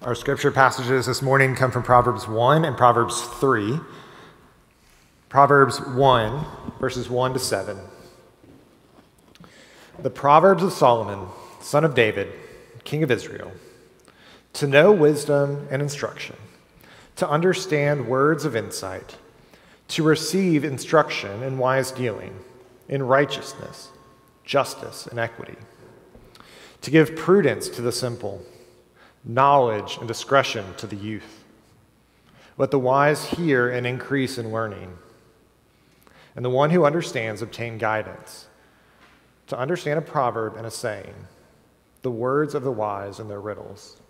Our scripture passages this morning come from Proverbs 1 and Proverbs 3. Proverbs 1, verses 1 to 7. The Proverbs of Solomon, son of David, king of Israel, to know wisdom and instruction, to understand words of insight, to receive instruction in wise dealing, in righteousness, justice, and equity, to give prudence to the simple knowledge and discretion to the youth. Let the wise hear and increase in learning. And the one who understands obtain guidance. To understand a proverb and a saying, the words of the wise and their riddles.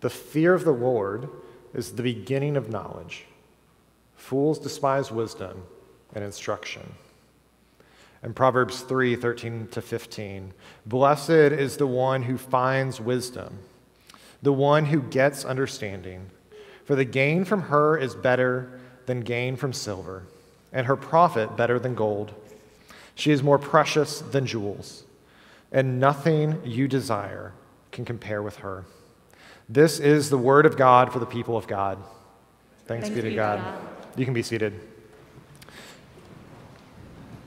The fear of the Lord is the beginning of knowledge. Fools despise wisdom and instruction. And Proverbs 3 13 to 15. Blessed is the one who finds wisdom the one who gets understanding. For the gain from her is better than gain from silver, and her profit better than gold. She is more precious than jewels, and nothing you desire can compare with her. This is the word of God for the people of God. Thanks, Thanks be to God. God. You can be seated.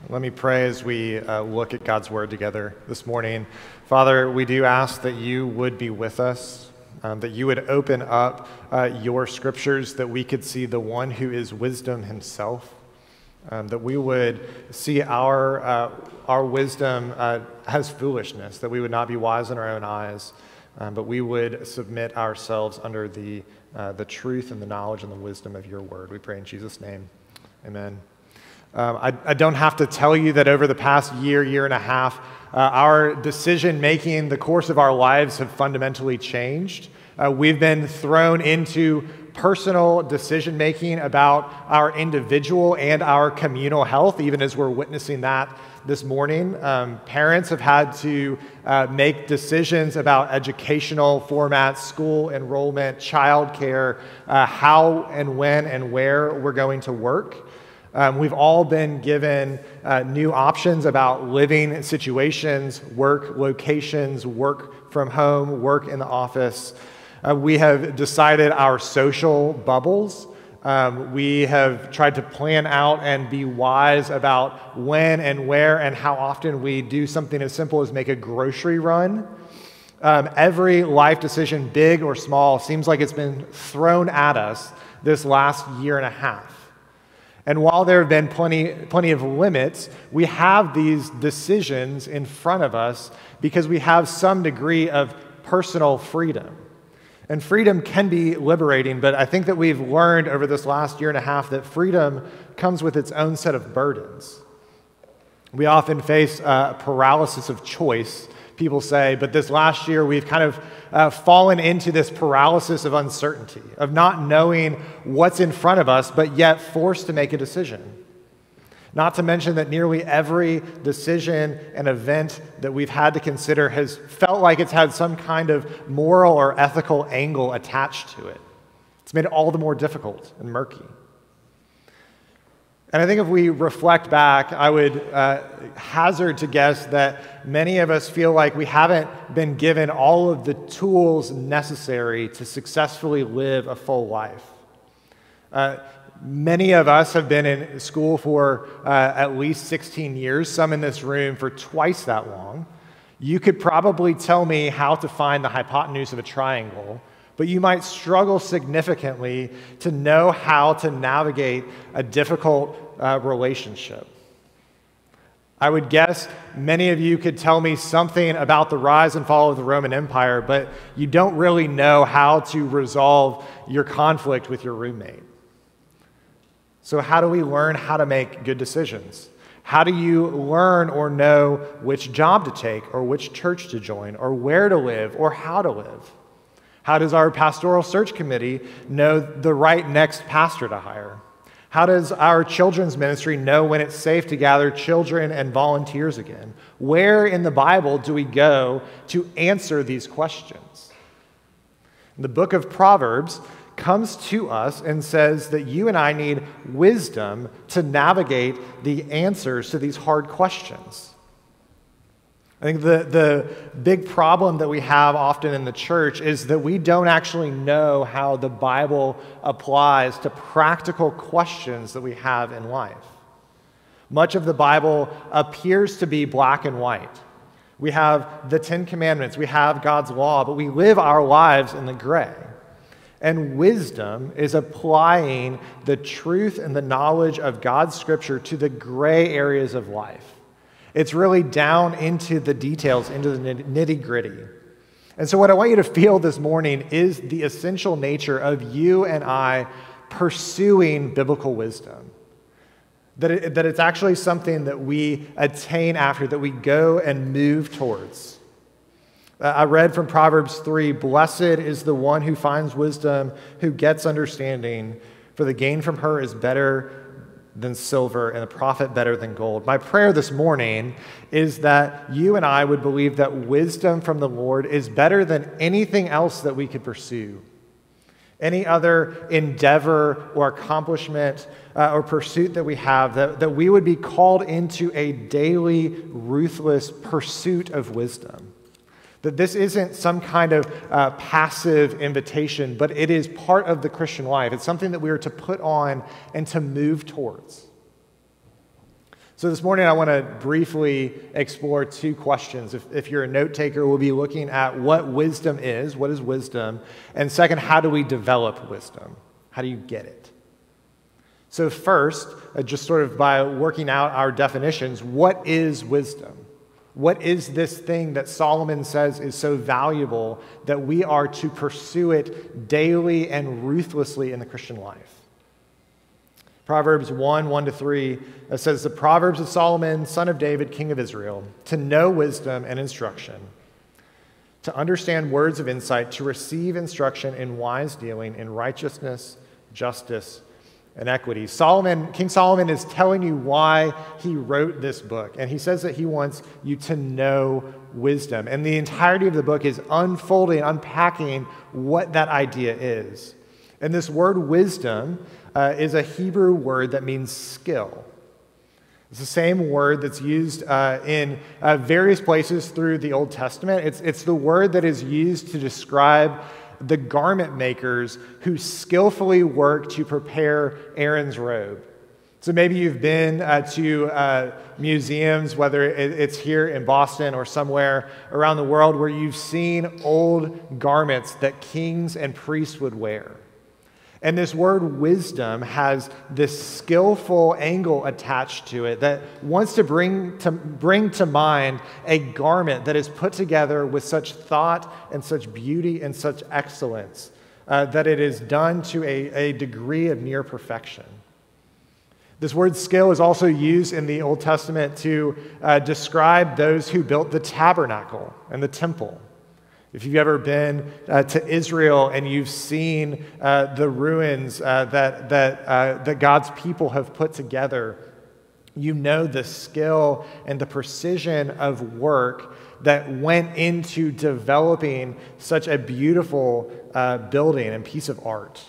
Let me pray as we uh, look at God's word together this morning. Father, we do ask that you would be with us um, that you would open up uh, your scriptures, that we could see the one who is wisdom himself, um, that we would see our, uh, our wisdom uh, as foolishness, that we would not be wise in our own eyes, um, but we would submit ourselves under the, uh, the truth and the knowledge and the wisdom of your word. We pray in Jesus' name. Amen. Um, I, I, don't have to tell you that over the past year, year and a half, uh, our decision making, the course of our lives have fundamentally changed. Uh, we've been thrown into personal decision making about our individual and our communal health, even as we're witnessing that this morning. Um, parents have had to uh, make decisions about educational formats, school enrollment, childcare, uh, how and when and where we're going to work. Um, we've all been given uh, new options about living situations, work locations, work from home, work in the office. Uh, we have decided our social bubbles. Um, we have tried to plan out and be wise about when and where and how often we do something as simple as make a grocery run. Um, every life decision, big or small, seems like it's been thrown at us this last year and a half. And while there have been plenty, plenty of limits, we have these decisions in front of us because we have some degree of personal freedom. And freedom can be liberating, but I think that we've learned over this last year and a half that freedom comes with its own set of burdens. We often face a paralysis of choice, people say, but this last year we've kind of uh, fallen into this paralysis of uncertainty, of not knowing what's in front of us, but yet forced to make a decision. Not to mention that nearly every decision and event that we've had to consider has felt like it's had some kind of moral or ethical angle attached to it. It's made it all the more difficult and murky. And I think if we reflect back, I would uh, hazard to guess that many of us feel like we haven't been given all of the tools necessary to successfully live a full life. Uh, Many of us have been in school for uh, at least 16 years, some in this room for twice that long. You could probably tell me how to find the hypotenuse of a triangle, but you might struggle significantly to know how to navigate a difficult uh, relationship. I would guess many of you could tell me something about the rise and fall of the Roman Empire, but you don't really know how to resolve your conflict with your roommate. So, how do we learn how to make good decisions? How do you learn or know which job to take, or which church to join, or where to live, or how to live? How does our pastoral search committee know the right next pastor to hire? How does our children's ministry know when it's safe to gather children and volunteers again? Where in the Bible do we go to answer these questions? The book of Proverbs, comes to us and says that you and I need wisdom to navigate the answers to these hard questions. I think the, the big problem that we have often in the church is that we don't actually know how the Bible applies to practical questions that we have in life. Much of the Bible appears to be black and white. We have the Ten Commandments, we have God's law, but we live our lives in the gray. And wisdom is applying the truth and the knowledge of God's scripture to the gray areas of life. It's really down into the details, into the nitty gritty. And so, what I want you to feel this morning is the essential nature of you and I pursuing biblical wisdom. That, it, that it's actually something that we attain after, that we go and move towards. Uh, I read from Proverbs 3 Blessed is the one who finds wisdom, who gets understanding, for the gain from her is better than silver and the profit better than gold. My prayer this morning is that you and I would believe that wisdom from the Lord is better than anything else that we could pursue. Any other endeavor or accomplishment uh, or pursuit that we have, that, that we would be called into a daily, ruthless pursuit of wisdom. That this isn't some kind of uh, passive invitation, but it is part of the Christian life. It's something that we are to put on and to move towards. So, this morning, I want to briefly explore two questions. If, if you're a note taker, we'll be looking at what wisdom is, what is wisdom, and second, how do we develop wisdom? How do you get it? So, first, uh, just sort of by working out our definitions, what is wisdom? What is this thing that Solomon says is so valuable that we are to pursue it daily and ruthlessly in the Christian life? Proverbs 1 1 to 3 uh, says, The Proverbs of Solomon, son of David, king of Israel, to know wisdom and instruction, to understand words of insight, to receive instruction in wise dealing, in righteousness, justice, and equity. Solomon, King Solomon is telling you why he wrote this book. And he says that he wants you to know wisdom. And the entirety of the book is unfolding, unpacking what that idea is. And this word wisdom uh, is a Hebrew word that means skill. It's the same word that's used uh, in uh, various places through the Old Testament. It's, it's the word that is used to describe the garment makers who skillfully work to prepare Aaron's robe. So maybe you've been uh, to uh, museums, whether it's here in Boston or somewhere around the world, where you've seen old garments that kings and priests would wear. And this word wisdom has this skillful angle attached to it that wants to bring to, bring to mind a garment that is put together with such thought and such beauty and such excellence uh, that it is done to a, a degree of near perfection. This word skill is also used in the Old Testament to uh, describe those who built the tabernacle and the temple. If you've ever been uh, to Israel and you've seen uh, the ruins uh, that, that, uh, that God's people have put together, you know the skill and the precision of work that went into developing such a beautiful uh, building and piece of art.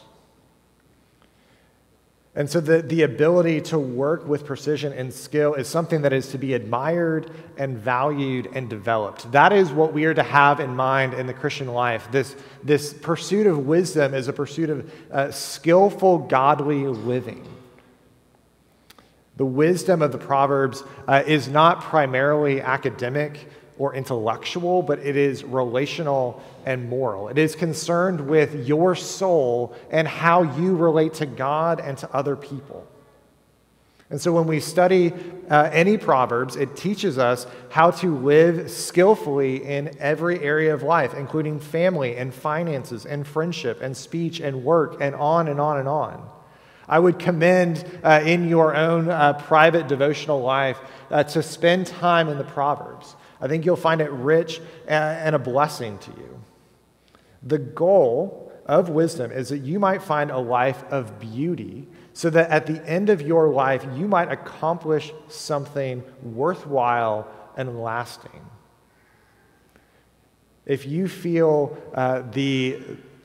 And so the, the ability to work with precision and skill is something that is to be admired and valued and developed. That is what we are to have in mind in the Christian life. This, this pursuit of wisdom is a pursuit of uh, skillful, godly living. The wisdom of the Proverbs uh, is not primarily academic or intellectual, but it is relational and moral. It is concerned with your soul and how you relate to God and to other people. And so when we study uh, any Proverbs, it teaches us how to live skillfully in every area of life, including family and finances and friendship and speech and work and on and on and on. I would commend uh, in your own uh, private devotional life uh, to spend time in the Proverbs. I think you'll find it rich and a blessing to you. The goal of wisdom is that you might find a life of beauty so that at the end of your life, you might accomplish something worthwhile and lasting. If you feel uh, the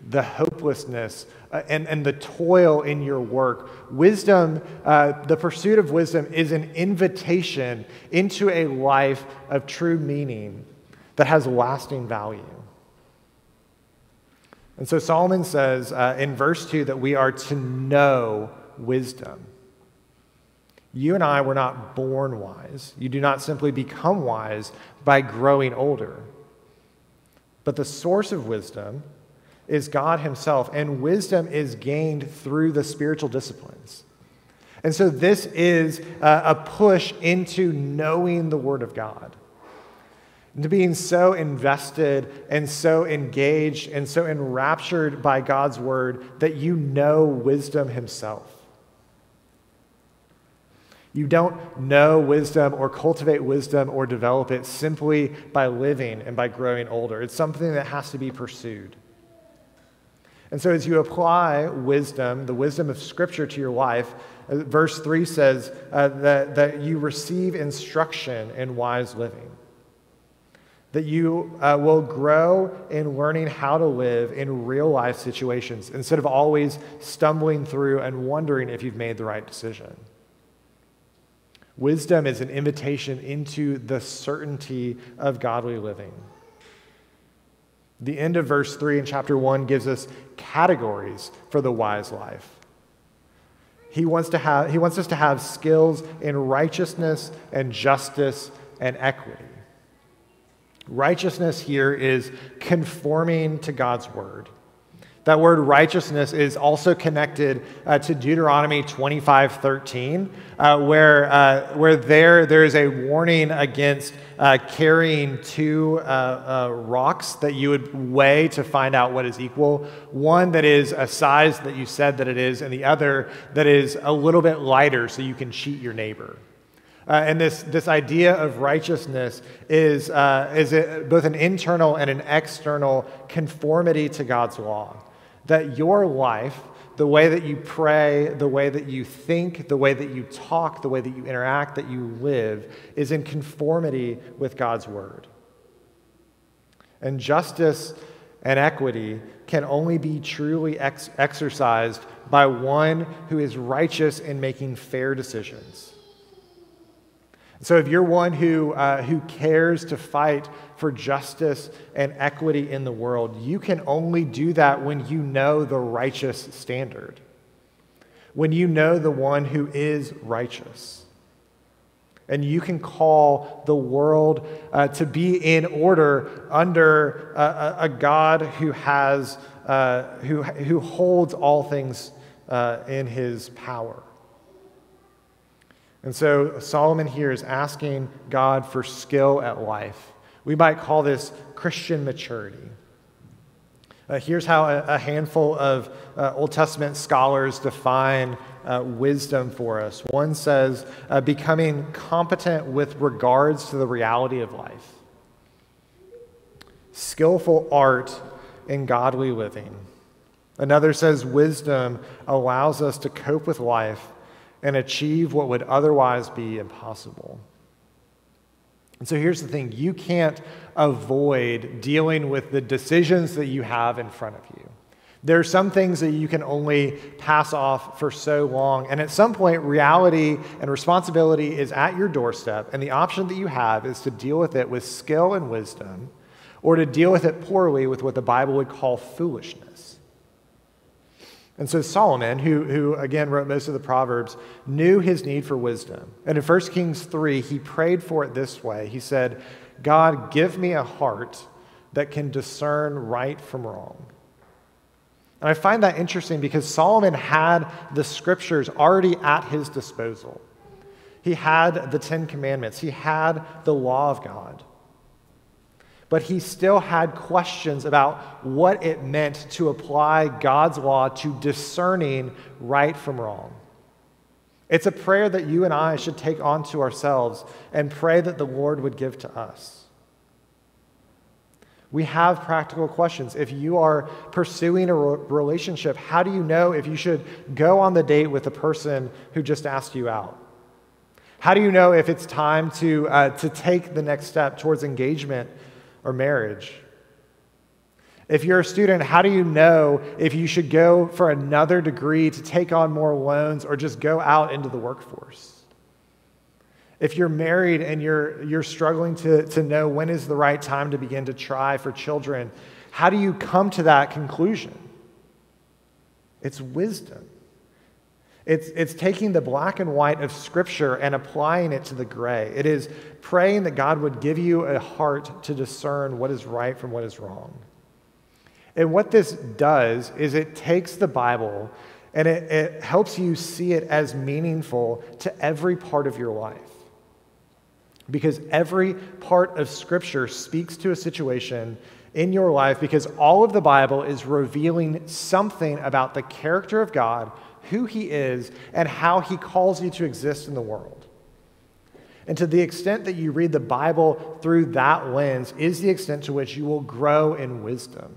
the hopelessness, uh, and, and the toil in your work. Wisdom, uh, the pursuit of wisdom, is an invitation into a life of true meaning that has lasting value. And so Solomon says uh, in verse 2 that we are to know wisdom. You and I were not born wise. You do not simply become wise by growing older. But the source of wisdom is God Himself, and wisdom is gained through the spiritual disciplines. And so, this is uh, a push into knowing the Word of God, into being so invested and so engaged and so enraptured by God's Word that you know wisdom Himself. You don't know wisdom or cultivate wisdom or develop it simply by living and by growing older. It's something that has to be pursued. And so, as you apply wisdom, the wisdom of Scripture to your life, uh, verse 3 says uh, that, that you receive instruction in wise living. That you uh, will grow in learning how to live in real life situations instead of always stumbling through and wondering if you've made the right decision. Wisdom is an invitation into the certainty of godly living. The end of verse 3 in chapter 1 gives us categories for the wise life. He wants, to have, he wants us to have skills in righteousness and justice and equity. Righteousness here is conforming to God's word. That word righteousness is also connected uh, to Deuteronomy 25 13, uh, where, uh, where there, there is a warning against uh, carrying two uh, uh, rocks that you would weigh to find out what is equal. One that is a size that you said that it is, and the other that is a little bit lighter so you can cheat your neighbor. Uh, and this, this idea of righteousness is, uh, is both an internal and an external conformity to God's law that your life, the way that you pray, the way that you think, the way that you talk, the way that you interact, that you live, is in conformity with God's word. And justice and equity can only be truly ex- exercised by one who is righteous in making fair decisions. So, if you're one who, uh, who cares to fight for justice and equity in the world, you can only do that when you know the righteous standard, when you know the one who is righteous. And you can call the world uh, to be in order under a, a God who, has, uh, who, who holds all things uh, in his power. And so Solomon here is asking God for skill at life. We might call this Christian maturity. Uh, here's how a, a handful of uh, Old Testament scholars define uh, wisdom for us. One says, uh, becoming competent with regards to the reality of life, skillful art in godly living. Another says, wisdom allows us to cope with life and achieve what would otherwise be impossible. And so here's the thing you can't avoid dealing with the decisions that you have in front of you. There are some things that you can only pass off for so long. And at some point, reality and responsibility is at your doorstep. And the option that you have is to deal with it with skill and wisdom, or to deal with it poorly with what the Bible would call foolishness. And so Solomon, who, who again wrote most of the Proverbs, knew his need for wisdom. And in 1 Kings 3, he prayed for it this way He said, God, give me a heart that can discern right from wrong. And I find that interesting because Solomon had the scriptures already at his disposal. He had the Ten Commandments, he had the law of God but he still had questions about what it meant to apply God's law to discerning right from wrong. It's a prayer that you and I should take onto ourselves and pray that the Lord would give to us. We have practical questions. If you are pursuing a relationship, how do you know if you should go on the date with the person who just asked you out? How do you know if it's time to, uh, to take the next step towards engagement or marriage? If you're a student, how do you know if you should go for another degree to take on more loans or just go out into the workforce? If you're married and you're, you're struggling to, to know when is the right time to begin to try for children, how do you come to that conclusion? It's wisdom. It's, it's taking the black and white of Scripture and applying it to the gray. It is praying that God would give you a heart to discern what is right from what is wrong. And what this does is it takes the Bible and it, it helps you see it as meaningful to every part of your life. Because every part of Scripture speaks to a situation in your life because all of the Bible is revealing something about the character of God, who He is, and how He calls you to exist in the world. And to the extent that you read the Bible through that lens, is the extent to which you will grow in wisdom.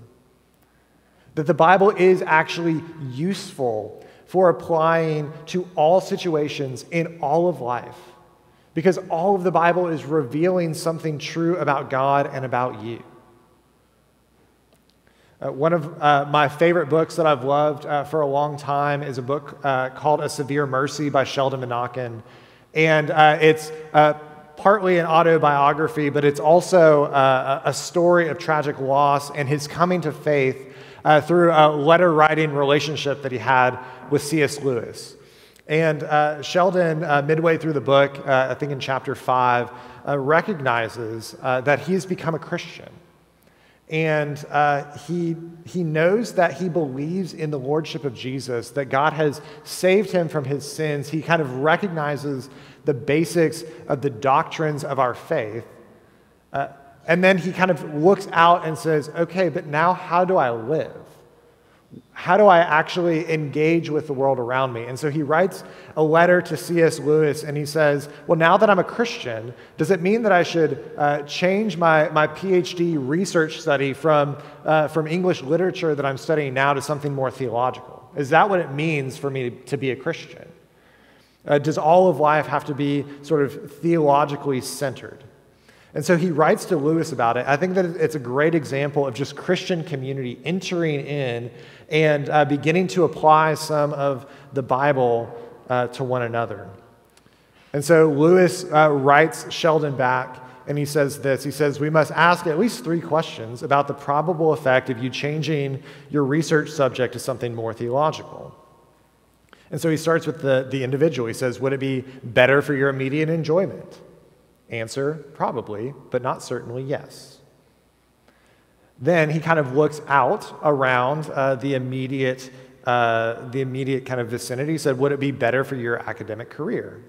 That the Bible is actually useful for applying to all situations in all of life. Because all of the Bible is revealing something true about God and about you. Uh, one of uh, my favorite books that I've loved uh, for a long time is a book uh, called A Severe Mercy by Sheldon Vanauken. And uh, it's uh, partly an autobiography, but it's also a story of tragic loss and his coming to faith through a letter writing relationship that he had with C.S. Lewis. And Sheldon, midway through the book, I think in chapter five, recognizes that he's become a Christian. And uh, he, he knows that he believes in the lordship of Jesus, that God has saved him from his sins. He kind of recognizes the basics of the doctrines of our faith. Uh, and then he kind of looks out and says, okay, but now how do I live? How do I actually engage with the world around me? And so he writes a letter to C.S. Lewis and he says, Well, now that I'm a Christian, does it mean that I should uh, change my, my PhD research study from, uh, from English literature that I'm studying now to something more theological? Is that what it means for me to be a Christian? Uh, does all of life have to be sort of theologically centered? And so he writes to Lewis about it. I think that it's a great example of just Christian community entering in and uh, beginning to apply some of the Bible uh, to one another. And so Lewis uh, writes Sheldon back, and he says this He says, We must ask at least three questions about the probable effect of you changing your research subject to something more theological. And so he starts with the, the individual. He says, Would it be better for your immediate enjoyment? Answer, probably, but not certainly yes. Then he kind of looks out around uh, the immediate, uh, the immediate kind of vicinity. He said, Would it be better for your academic career?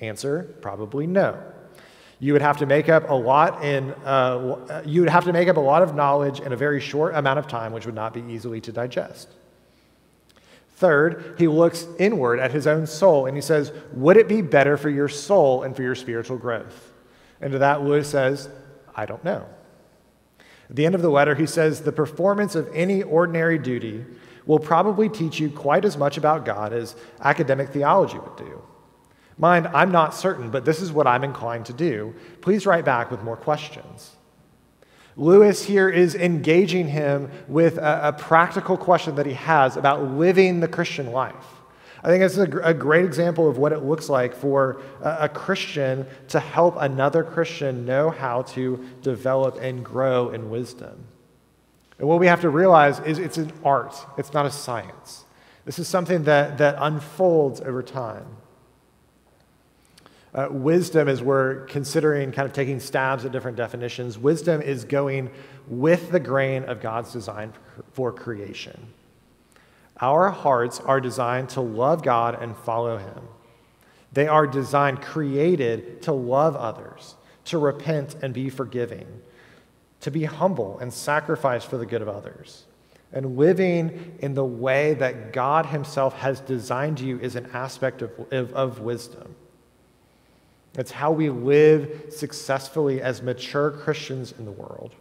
Answer, probably no. You would have to make up a lot in, uh, you would have to make up a lot of knowledge in a very short amount of time, which would not be easily to digest. Third, he looks inward at his own soul and he says, Would it be better for your soul and for your spiritual growth? And to that, Lewis says, I don't know. At the end of the letter, he says, The performance of any ordinary duty will probably teach you quite as much about God as academic theology would do. Mind, I'm not certain, but this is what I'm inclined to do. Please write back with more questions. Lewis here is engaging him with a, a practical question that he has about living the Christian life. I think it's a, a, great example of what it looks like for a, a, Christian to help another Christian know how to develop and grow in wisdom. And what we have to realize is it's an art, it's not a science. This is something that, that unfolds over time. Uh, wisdom, as we're considering kind of taking stabs at different definitions, wisdom is going with the grain of God's design for creation. Our hearts are designed to love God and follow Him. They are designed, created to love others, to repent and be forgiving, to be humble and sacrifice for the good of others. And living in the way that God Himself has designed you is an aspect of, of, of wisdom. It's how we live successfully as mature Christians in the world.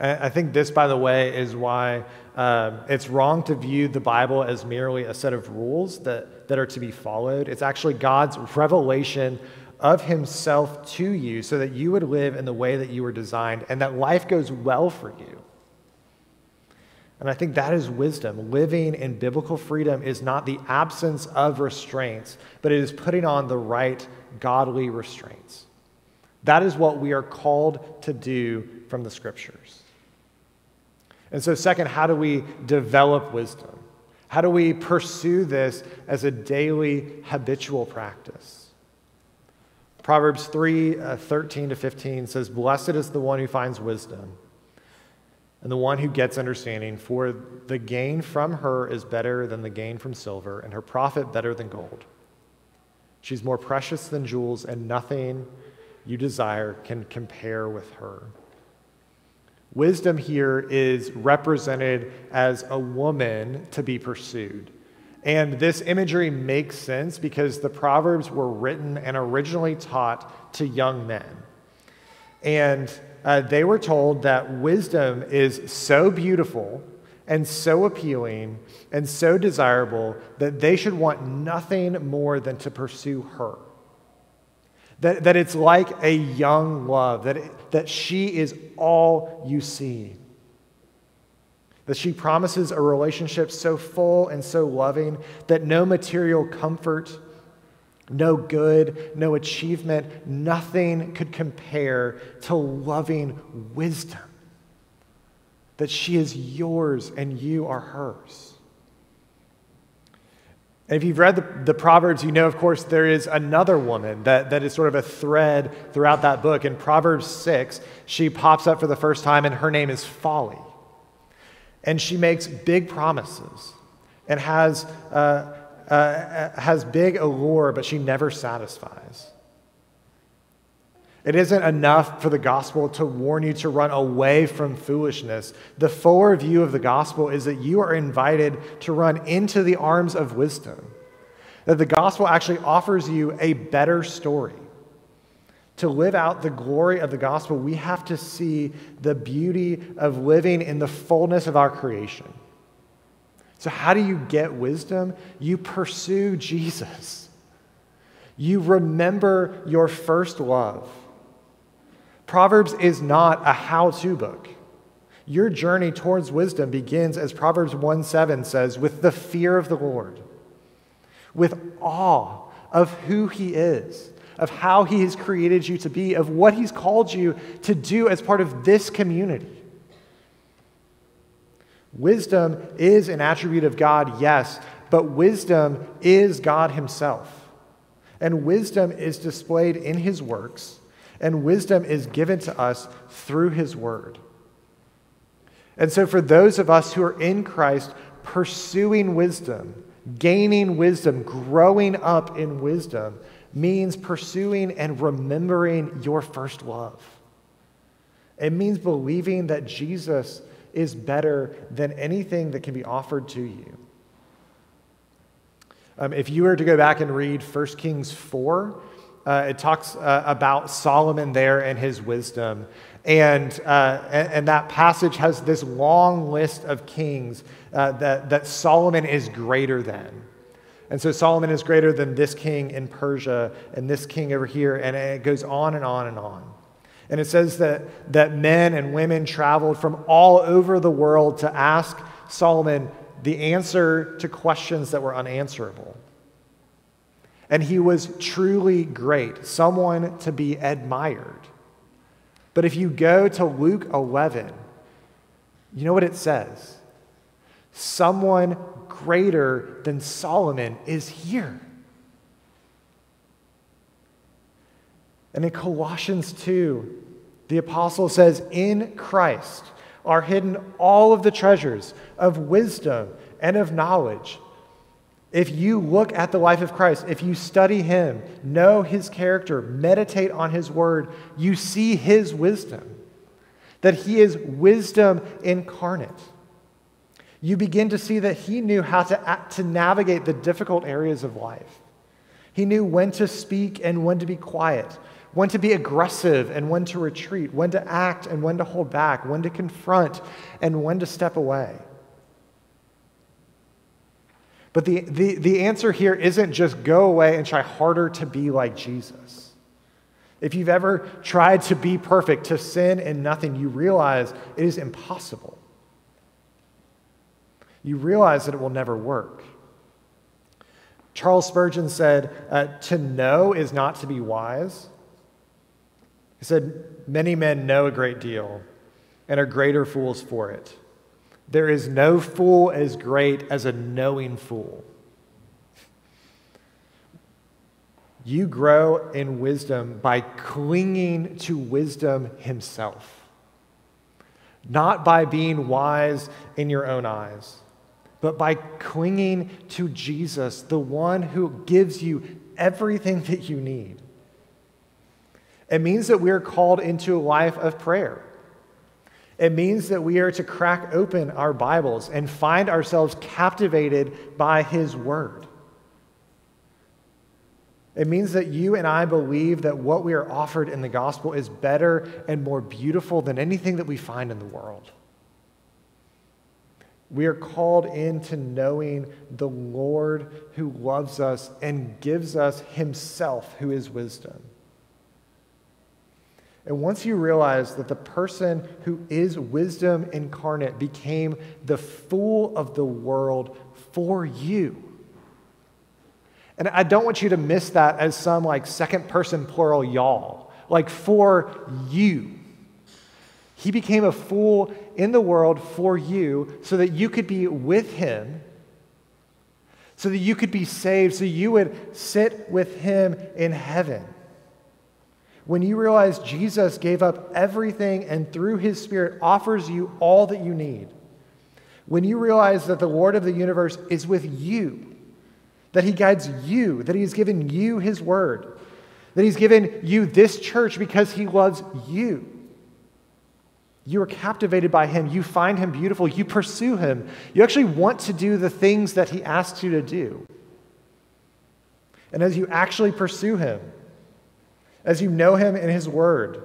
I think this, by the way, is why um, it's wrong to view the Bible as merely a set of rules that, that are to be followed. It's actually God's revelation of Himself to you so that you would live in the way that you were designed and that life goes well for you. And I think that is wisdom. Living in biblical freedom is not the absence of restraints, but it is putting on the right godly restraints. That is what we are called to do from the scriptures. And so, second, how do we develop wisdom? How do we pursue this as a daily, habitual practice? Proverbs 3 uh, 13 to 15 says, Blessed is the one who finds wisdom and the one who gets understanding, for the gain from her is better than the gain from silver, and her profit better than gold. She's more precious than jewels, and nothing you desire can compare with her. Wisdom here is represented as a woman to be pursued. And this imagery makes sense because the Proverbs were written and originally taught to young men. And uh, they were told that wisdom is so beautiful and so appealing and so desirable that they should want nothing more than to pursue her. That, that it's like a young love, that, it, that she is all you see. That she promises a relationship so full and so loving that no material comfort, no good, no achievement, nothing could compare to loving wisdom. That she is yours and you are hers. If you've read the, the, Proverbs, you know, of course, there is another woman that, that is sort of a thread throughout that book. In Proverbs 6, she pops up for the first time, and her name is Folly. And she makes big promises and has uh, uh, has big allure, but she never satisfies. It isn't enough for the gospel to warn you to run away from foolishness. The fuller view of the gospel is that you are invited to run into the arms of wisdom. That the gospel actually offers you a better story. To live out the glory of the gospel, we have to see the beauty of living in the fullness of our creation. So, how do you get wisdom? You pursue Jesus. You remember your first love. Proverbs is not a how to book. Your journey towards wisdom begins, as Proverbs 1 7 says, with the fear of the Lord, with awe of who He is, of how He has created you to be, of what He's called you to do as part of this community. Wisdom is an attribute of God, yes, but wisdom is God Himself. And wisdom is displayed in His works, and wisdom is given to us through His Word. And so, for those of us who are in Christ, pursuing wisdom, gaining wisdom, growing up in wisdom, means pursuing and remembering your first love. It means believing that Jesus is better than anything that can be offered to you. Um, if you were to go back and read 1 Kings 4, uh, it talks uh, about Solomon there and his wisdom. And, uh, and, and, that passage has this long list of kings uh, that, that Solomon is greater than. And so Solomon is greater than this king in Persia and this king over here, and it goes on and on and on. And it says that, that men and women traveled from all over the world to ask Solomon the answer to questions that were unanswerable. And he was truly great, someone to be admired. But if you go to Luke 11, you know what it says? Someone greater than Solomon is here. And in Colossians 2, the apostle says, In Christ are hidden all of the treasures of wisdom and of knowledge. If you look at the life of Christ, if you study him, know his character, meditate on his word, you see his wisdom, that he is wisdom incarnate. You begin to see that he knew how to, act, to navigate the difficult areas of life. He knew when to speak and when to be quiet, when to be aggressive and when to retreat, when to act and when to hold back, when to confront and when to step away. But the, the, the answer here isn't just go away and try harder to be like Jesus. If you've ever tried to be perfect, to sin in nothing, you realize it is impossible. you realize that it will never work. Charles Spurgeon said, uh, To know is not to be wise. He said, Many men know a great deal and are greater fools for it. There is no fool as great as a knowing fool. You grow in wisdom by clinging to wisdom himself, not by being wise in your own eyes, but by clinging to Jesus, the one who gives you everything that you need. It means that we are called into a life of prayer. It means that we are to crack open our Bibles and find ourselves captivated by His Word. It means that you and I believe that what we are offered in the gospel is better and more beautiful than anything that we find in the world. We are called into knowing the Lord who loves us and gives us Himself, who is wisdom. And once you realize that the person who is wisdom incarnate became the fool of the world for you, and I don't want you to miss that as some like second person plural y'all, like for you. He became a fool in the world for you so that you could be with him, so that you could be saved, so you would sit with him in heaven. When you realize Jesus gave up everything and through his spirit offers you all that you need, when you realize that the Lord of the universe is with you, that He guides you, that He has given you His word, that He's given you this church because He loves you. You are captivated by Him. You find Him beautiful. You pursue Him. You actually want to do the things that He asks you to do. And as you actually pursue Him, as you know Him in His Word,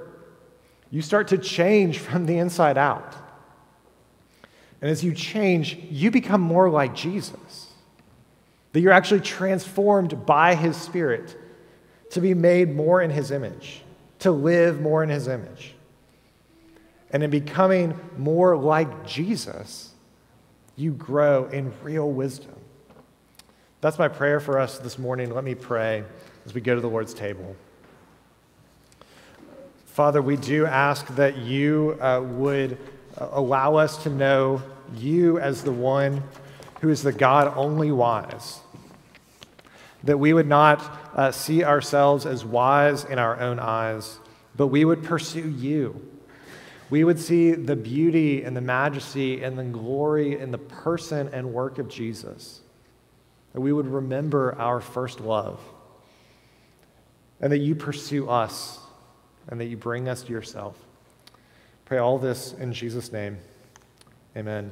you start to change from the inside out. And as you change, you become more like Jesus that you're actually transformed by His Spirit to be made more in His image, to live more in His image. And in becoming more like Jesus, you grow in real wisdom. That's my prayer for us this morning. Let me pray as we go to the Lord's table. Father, we do ask that you uh, would uh, allow us to know you as the one who is the God only wise that we would not uh, see ourselves as wise in our own eyes, but we would pursue you. We would see the beauty and the majesty and the glory in the person and work of Jesus. That we would remember our first love. And that you pursue us and that you bring us to yourself. Pray all this in Jesus' name. Amen.